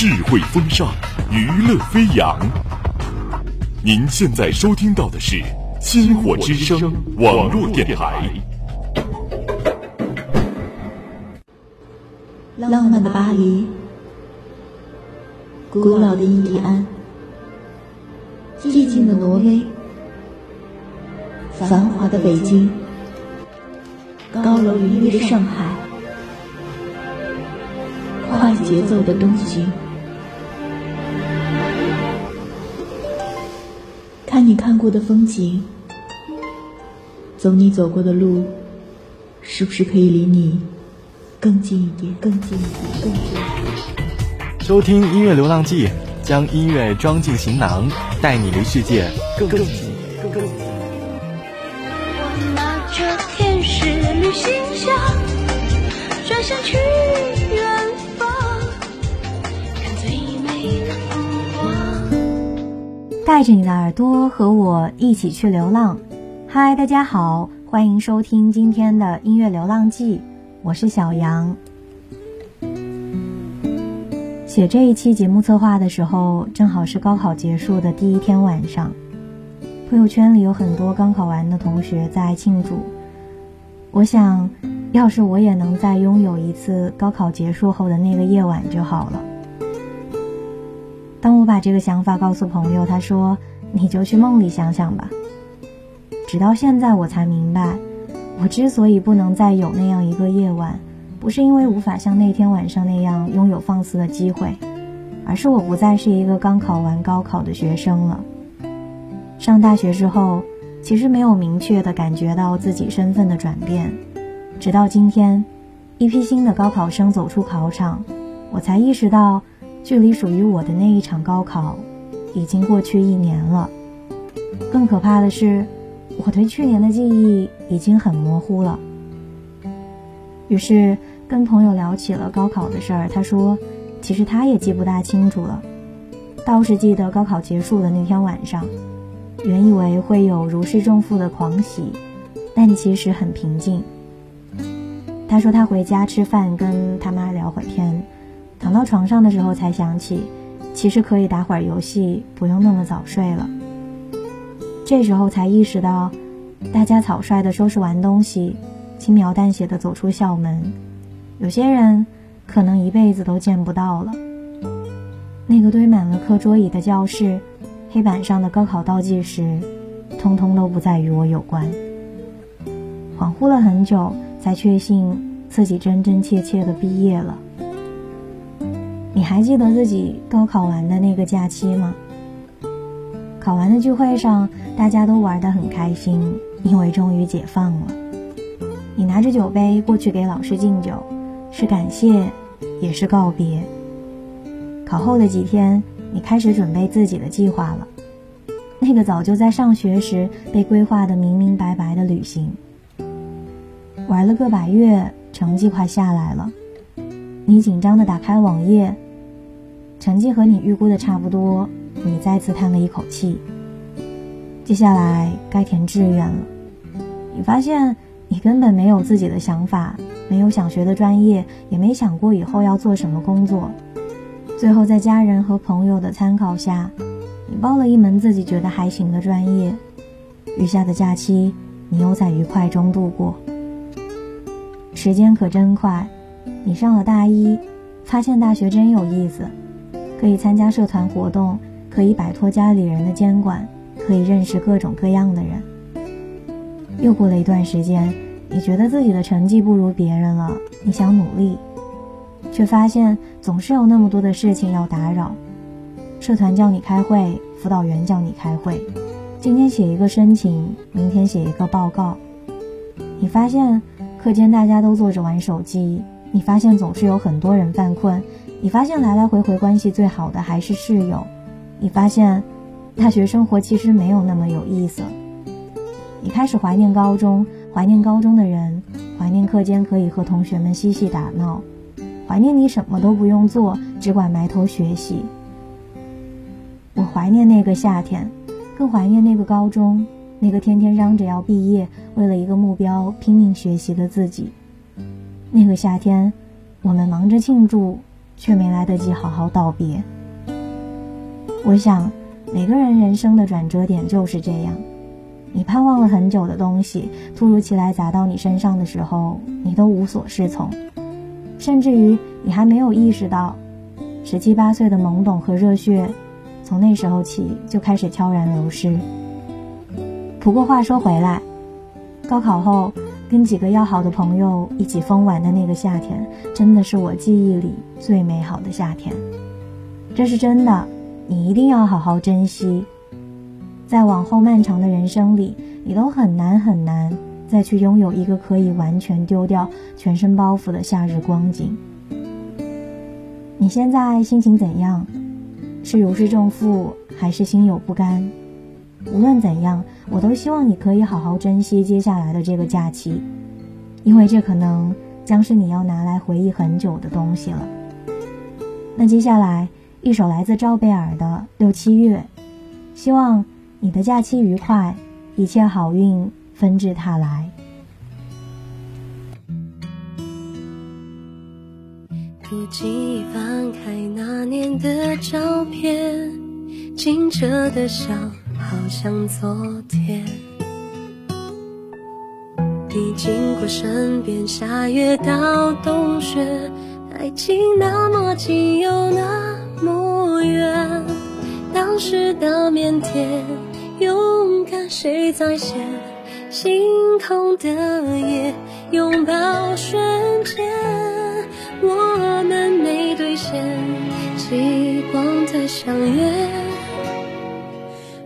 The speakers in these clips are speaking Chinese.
智慧风尚，娱乐飞扬。您现在收听到的是《星火之声》网络电台。浪漫的巴黎，古老的印第安，寂静的挪威，繁华的北京，高楼林立的上海，快节奏的东京。看你看过的风景，走你走过的路，是不是可以离你更近一点？更近一点？更近一点？收听音乐流浪记，将音乐装进行囊，带你离世界更近。更近。我拿着天使旅行箱，转身去带着你的耳朵和我一起去流浪。嗨，大家好，欢迎收听今天的音乐流浪记，我是小杨。写这一期节目策划的时候，正好是高考结束的第一天晚上，朋友圈里有很多刚考完的同学在庆祝。我想，要是我也能再拥有一次高考结束后的那个夜晚就好了。当我把这个想法告诉朋友，他说：“你就去梦里想想吧。”直到现在，我才明白，我之所以不能再有那样一个夜晚，不是因为无法像那天晚上那样拥有放肆的机会，而是我不再是一个刚考完高考的学生了。上大学之后，其实没有明确的感觉到自己身份的转变，直到今天，一批新的高考生走出考场，我才意识到。距离属于我的那一场高考，已经过去一年了。更可怕的是，我对去年的记忆已经很模糊了。于是跟朋友聊起了高考的事儿，他说，其实他也记不大清楚了，倒是记得高考结束的那天晚上，原以为会有如释重负的狂喜，但其实很平静。他说他回家吃饭，跟他妈聊会天。躺到床上的时候，才想起，其实可以打会儿游戏，不用那么早睡了。这时候才意识到，大家草率的收拾完东西，轻描淡写的走出校门，有些人可能一辈子都见不到了。那个堆满了课桌椅的教室，黑板上的高考倒计时，通通都不再与我有关。恍惚了很久，才确信自己真真切切的毕业了。你还记得自己高考完的那个假期吗？考完的聚会上，大家都玩得很开心，因为终于解放了。你拿着酒杯过去给老师敬酒，是感谢，也是告别。考后的几天，你开始准备自己的计划了，那个早就在上学时被规划的明明白白的旅行。玩了个把月，成绩快下来了，你紧张的打开网页。成绩和你预估的差不多，你再次叹了一口气。接下来该填志愿了，你发现你根本没有自己的想法，没有想学的专业，也没想过以后要做什么工作。最后在家人和朋友的参考下，你报了一门自己觉得还行的专业。余下的假期，你又在愉快中度过。时间可真快，你上了大一，发现大学真有意思。可以参加社团活动，可以摆脱家里人的监管，可以认识各种各样的人。又过了一段时间，你觉得自己的成绩不如别人了，你想努力，却发现总是有那么多的事情要打扰。社团叫你开会，辅导员叫你开会，今天写一个申请，明天写一个报告。你发现课间大家都坐着玩手机，你发现总是有很多人犯困。你发现来来回回关系最好的还是室友，你发现大学生活其实没有那么有意思。你开始怀念高中，怀念高中的人，怀念课间可以和同学们嬉戏打闹，怀念你什么都不用做，只管埋头学习。我怀念那个夏天，更怀念那个高中，那个天天嚷着要毕业，为了一个目标拼命学习的自己。那个夏天，我们忙着庆祝。却没来得及好好道别。我想，每个人人生的转折点就是这样：你盼望了很久的东西，突如其来砸到你身上的时候，你都无所适从，甚至于你还没有意识到，十七八岁的懵懂和热血，从那时候起就开始悄然流失。不过话说回来，高考后跟几个要好的朋友一起疯玩的那个夏天，真的是我记忆里最美好的夏天。这是真的，你一定要好好珍惜。在往后漫长的人生里，你都很难很难再去拥有一个可以完全丢掉全身包袱的夏日光景。你现在心情怎样？是如释重负，还是心有不甘？无论怎样，我都希望你可以好好珍惜接下来的这个假期，因为这可能将是你要拿来回忆很久的东西了。那接下来一首来自赵贝尔的《六七月》，希望你的假期愉快，一切好运纷至沓来。不经意翻开那年的照片，清澈的笑。好像昨天，你经过身边，夏月到冬雪，爱情那么近又那么远。当时的腼腆，勇敢谁在先？心痛的夜，拥抱瞬间，我们没兑现，极光的相约。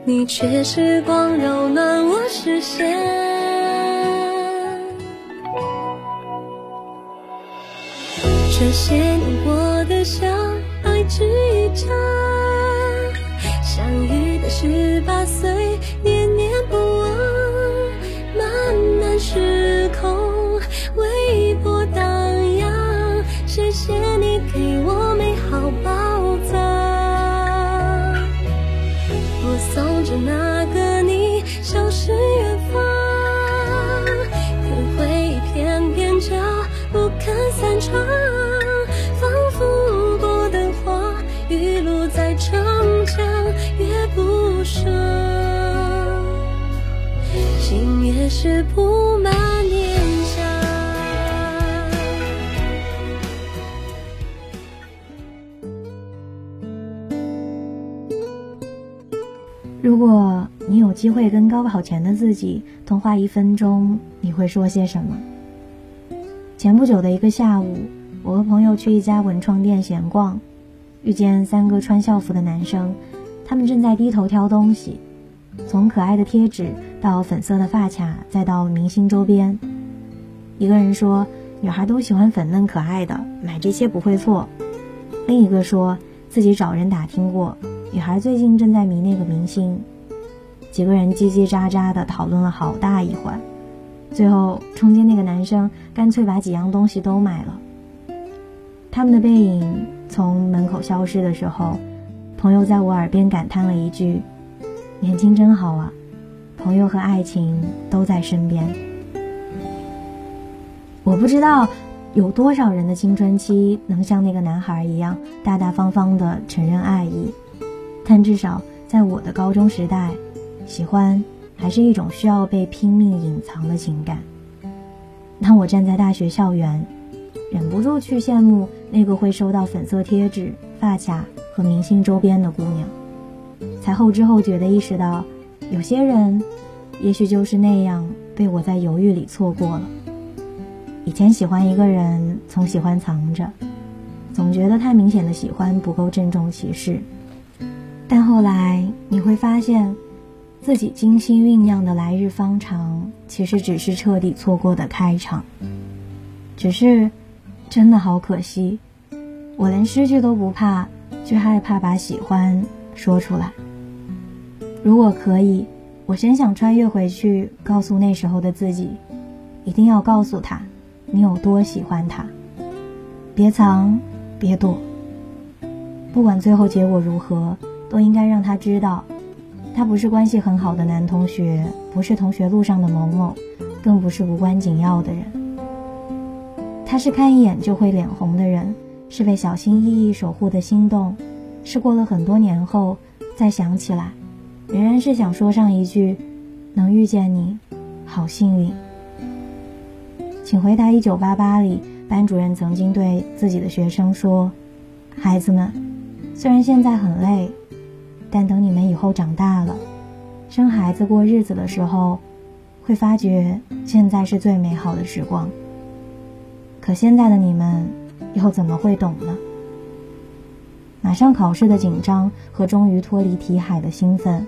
你却时光扰乱我视线，这些年过得像爱之一张，相遇的十八岁，如果你有机会跟高考前的自己通话一分钟，你会说些什么？前不久的一个下午，我和朋友去一家文创店闲逛，遇见三个穿校服的男生，他们正在低头挑东西，从可爱的贴纸到粉色的发卡，再到明星周边。一个人说：“女孩都喜欢粉嫩可爱的，买这些不会错。”另一个说自己找人打听过。女孩最近正在迷那个明星，几个人叽叽喳喳的讨论了好大一会儿，最后中间那个男生干脆把几样东西都买了。他们的背影从门口消失的时候，朋友在我耳边感叹了一句：“年轻真好啊，朋友和爱情都在身边。”我不知道有多少人的青春期能像那个男孩一样大大方方的承认爱意。但至少在我的高中时代，喜欢还是一种需要被拼命隐藏的情感。当我站在大学校园，忍不住去羡慕那个会收到粉色贴纸、发卡和明星周边的姑娘，才后知后觉地意识到，有些人，也许就是那样被我在犹豫里错过了。以前喜欢一个人，总喜欢藏着，总觉得太明显的喜欢不够郑重其事。但后来你会发现，自己精心酝酿的来日方长，其实只是彻底错过的开场。只是，真的好可惜，我连失去都不怕，却害怕把喜欢说出来。如果可以，我真想穿越回去，告诉那时候的自己，一定要告诉他，你有多喜欢他。别藏，别躲，不管最后结果如何。都应该让他知道，他不是关系很好的男同学，不是同学路上的某某，更不是无关紧要的人。他是看一眼就会脸红的人，是被小心翼翼守护的心动，是过了很多年后再想起来，仍然是想说上一句：能遇见你，好幸运。请回答：一九八八里，班主任曾经对自己的学生说：“孩子们，虽然现在很累，但等你们以后长大了，生孩子过日子的时候，会发觉现在是最美好的时光。可现在的你们，又怎么会懂呢？马上考试的紧张和终于脱离题海的兴奋，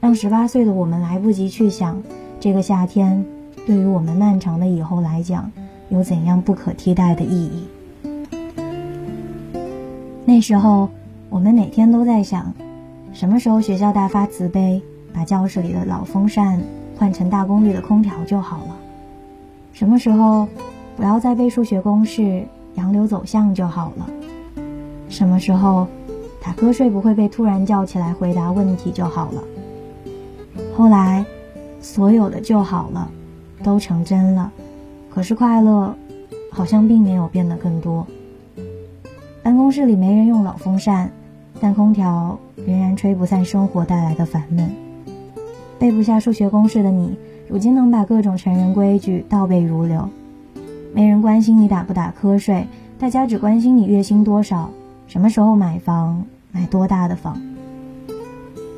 让十八岁的我们来不及去想这个夏天。”对于我们漫长的以后来讲，有怎样不可替代的意义？那时候，我们每天都在想，什么时候学校大发慈悲，把教室里的老风扇换成大功率的空调就好了；什么时候，不要再背数学公式、洋流走向就好了；什么时候，打瞌睡不会被突然叫起来回答问题就好了。后来，所有的就好了。都成真了，可是快乐好像并没有变得更多。办公室里没人用老风扇，但空调仍然吹不散生活带来的烦闷。背不下数学公式的你，如今能把各种成人规矩倒背如流。没人关心你打不打瞌睡，大家只关心你月薪多少，什么时候买房，买多大的房。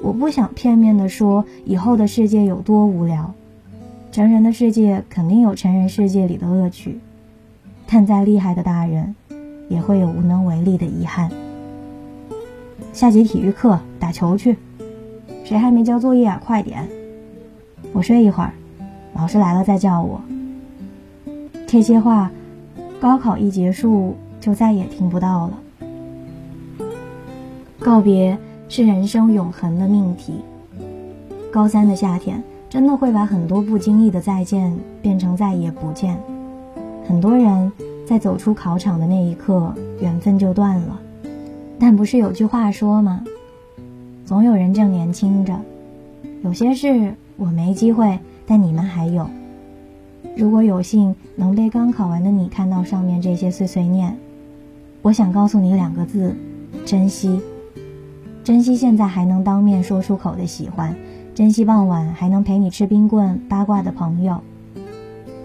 我不想片面的说以后的世界有多无聊。成人的世界肯定有成人世界里的乐趣，但再厉害的大人，也会有无能为力的遗憾。下节体育课打球去，谁还没交作业啊？快点！我睡一会儿，老师来了再叫我。这些话，高考一结束就再也听不到了。告别是人生永恒的命题。高三的夏天。真的会把很多不经意的再见变成再也不见。很多人在走出考场的那一刻，缘分就断了。但不是有句话说吗？总有人正年轻着。有些事我没机会，但你们还有。如果有幸能被刚考完的你看到上面这些碎碎念，我想告诉你两个字：珍惜。珍惜现在还能当面说出口的喜欢。珍惜傍晚还能陪你吃冰棍八卦的朋友。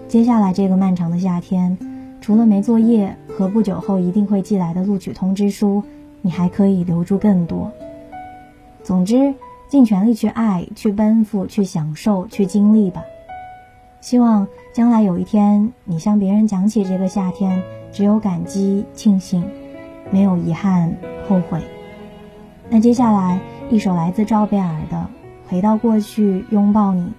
接下来这个漫长的夏天，除了没作业和不久后一定会寄来的录取通知书，你还可以留住更多。总之，尽全力去爱、去奔赴、去享受、去经历吧。希望将来有一天，你向别人讲起这个夏天，只有感激、庆幸，没有遗憾、后悔。那接下来一首来自赵贝尔的。回到过去，拥抱你。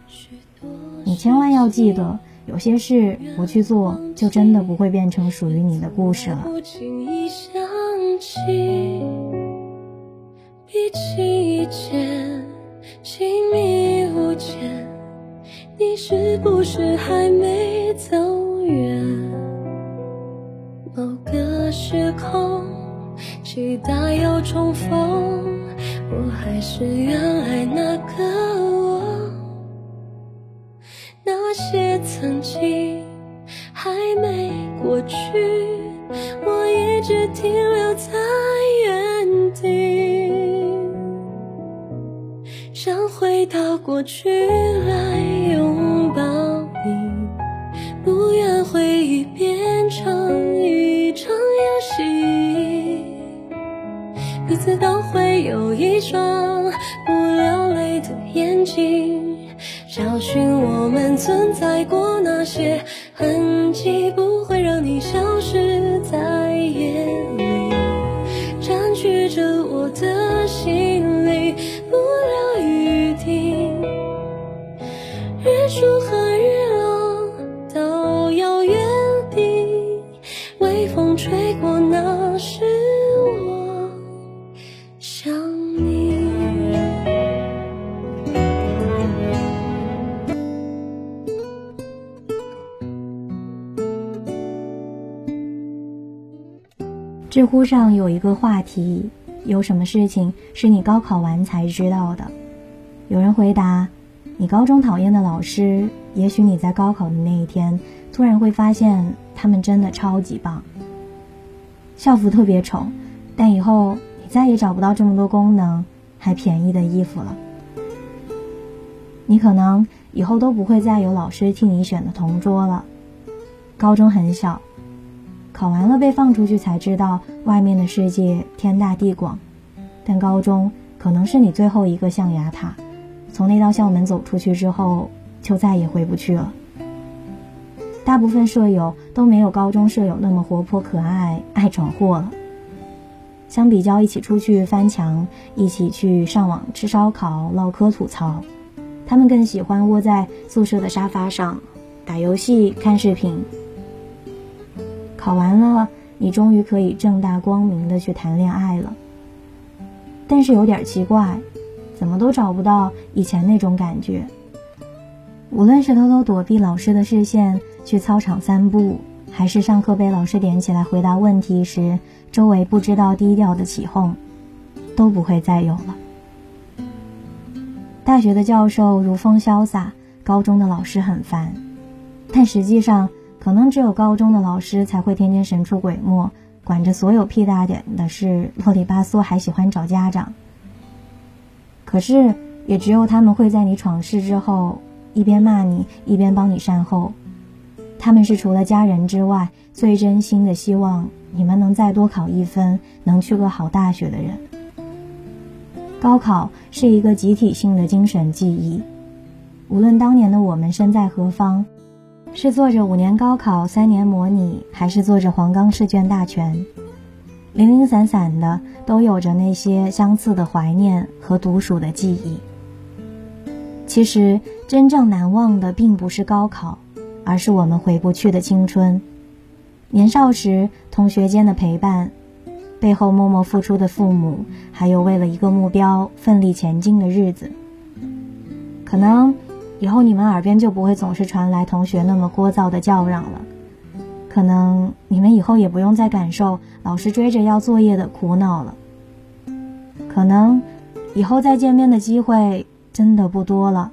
你千万要记得，有些事不去做，就真的不会变成属于你的故事了。起，比起以前亲密无间，你是不是还没走远？某个时空，期待又重逢。我还是原来那个我，那些曾经还没过去，过去来拥抱你，不愿回忆变成一场游戏，彼此都会。有一双不流泪的眼睛，找寻我们存在过那些痕迹，不会让你消失在夜里，占据着我的心乎上有一个话题：有什么事情是你高考完才知道的？有人回答：你高中讨厌的老师，也许你在高考的那一天突然会发现他们真的超级棒。校服特别丑，但以后你再也找不到这么多功能还便宜的衣服了。你可能以后都不会再有老师替你选的同桌了。高中很小，考完了被放出去才知道外面的世界天大地广，但高中可能是你最后一个象牙塔，从那道校门走出去之后就再也回不去了。大部分舍友都没有高中舍友那么活泼可爱、爱闯祸了。相比较一起出去翻墙、一起去上网吃烧烤、唠嗑吐槽。他们更喜欢窝在宿舍的沙发上，打游戏、看视频。考完了，你终于可以正大光明的去谈恋爱了。但是有点奇怪，怎么都找不到以前那种感觉。无论是偷偷躲避老师的视线去操场散步，还是上课被老师点起来回答问题时，周围不知道低调的起哄，都不会再有了。大学的教授如风潇洒，高中的老师很烦，但实际上，可能只有高中的老师才会天天神出鬼没，管着所有屁大点的事，啰里吧嗦，还喜欢找家长。可是，也只有他们会在你闯事之后，一边骂你，一边帮你善后。他们是除了家人之外，最真心的希望你们能再多考一分，能去个好大学的人。高考是一个集体性的精神记忆，无论当年的我们身在何方，是做着五年高考三年模拟，还是做着黄冈试卷大全，零零散散的都有着那些相似的怀念和独属的记忆。其实真正难忘的并不是高考，而是我们回不去的青春，年少时同学间的陪伴。背后默默付出的父母，还有为了一个目标奋力前进的日子。可能以后你们耳边就不会总是传来同学那么聒噪的叫嚷了。可能你们以后也不用再感受老师追着要作业的苦恼了。可能以后再见面的机会真的不多了。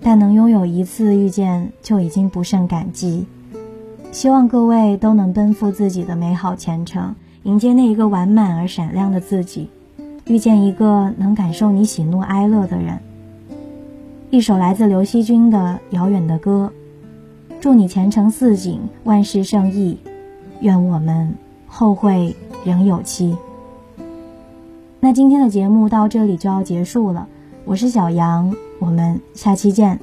但能拥有一次遇见就已经不胜感激。希望各位都能奔赴自己的美好前程。迎接那一个完满而闪亮的自己，遇见一个能感受你喜怒哀乐的人。一首来自刘惜君的《遥远的歌》，祝你前程似锦，万事胜意。愿我们后会仍有期。那今天的节目到这里就要结束了，我是小杨，我们下期见。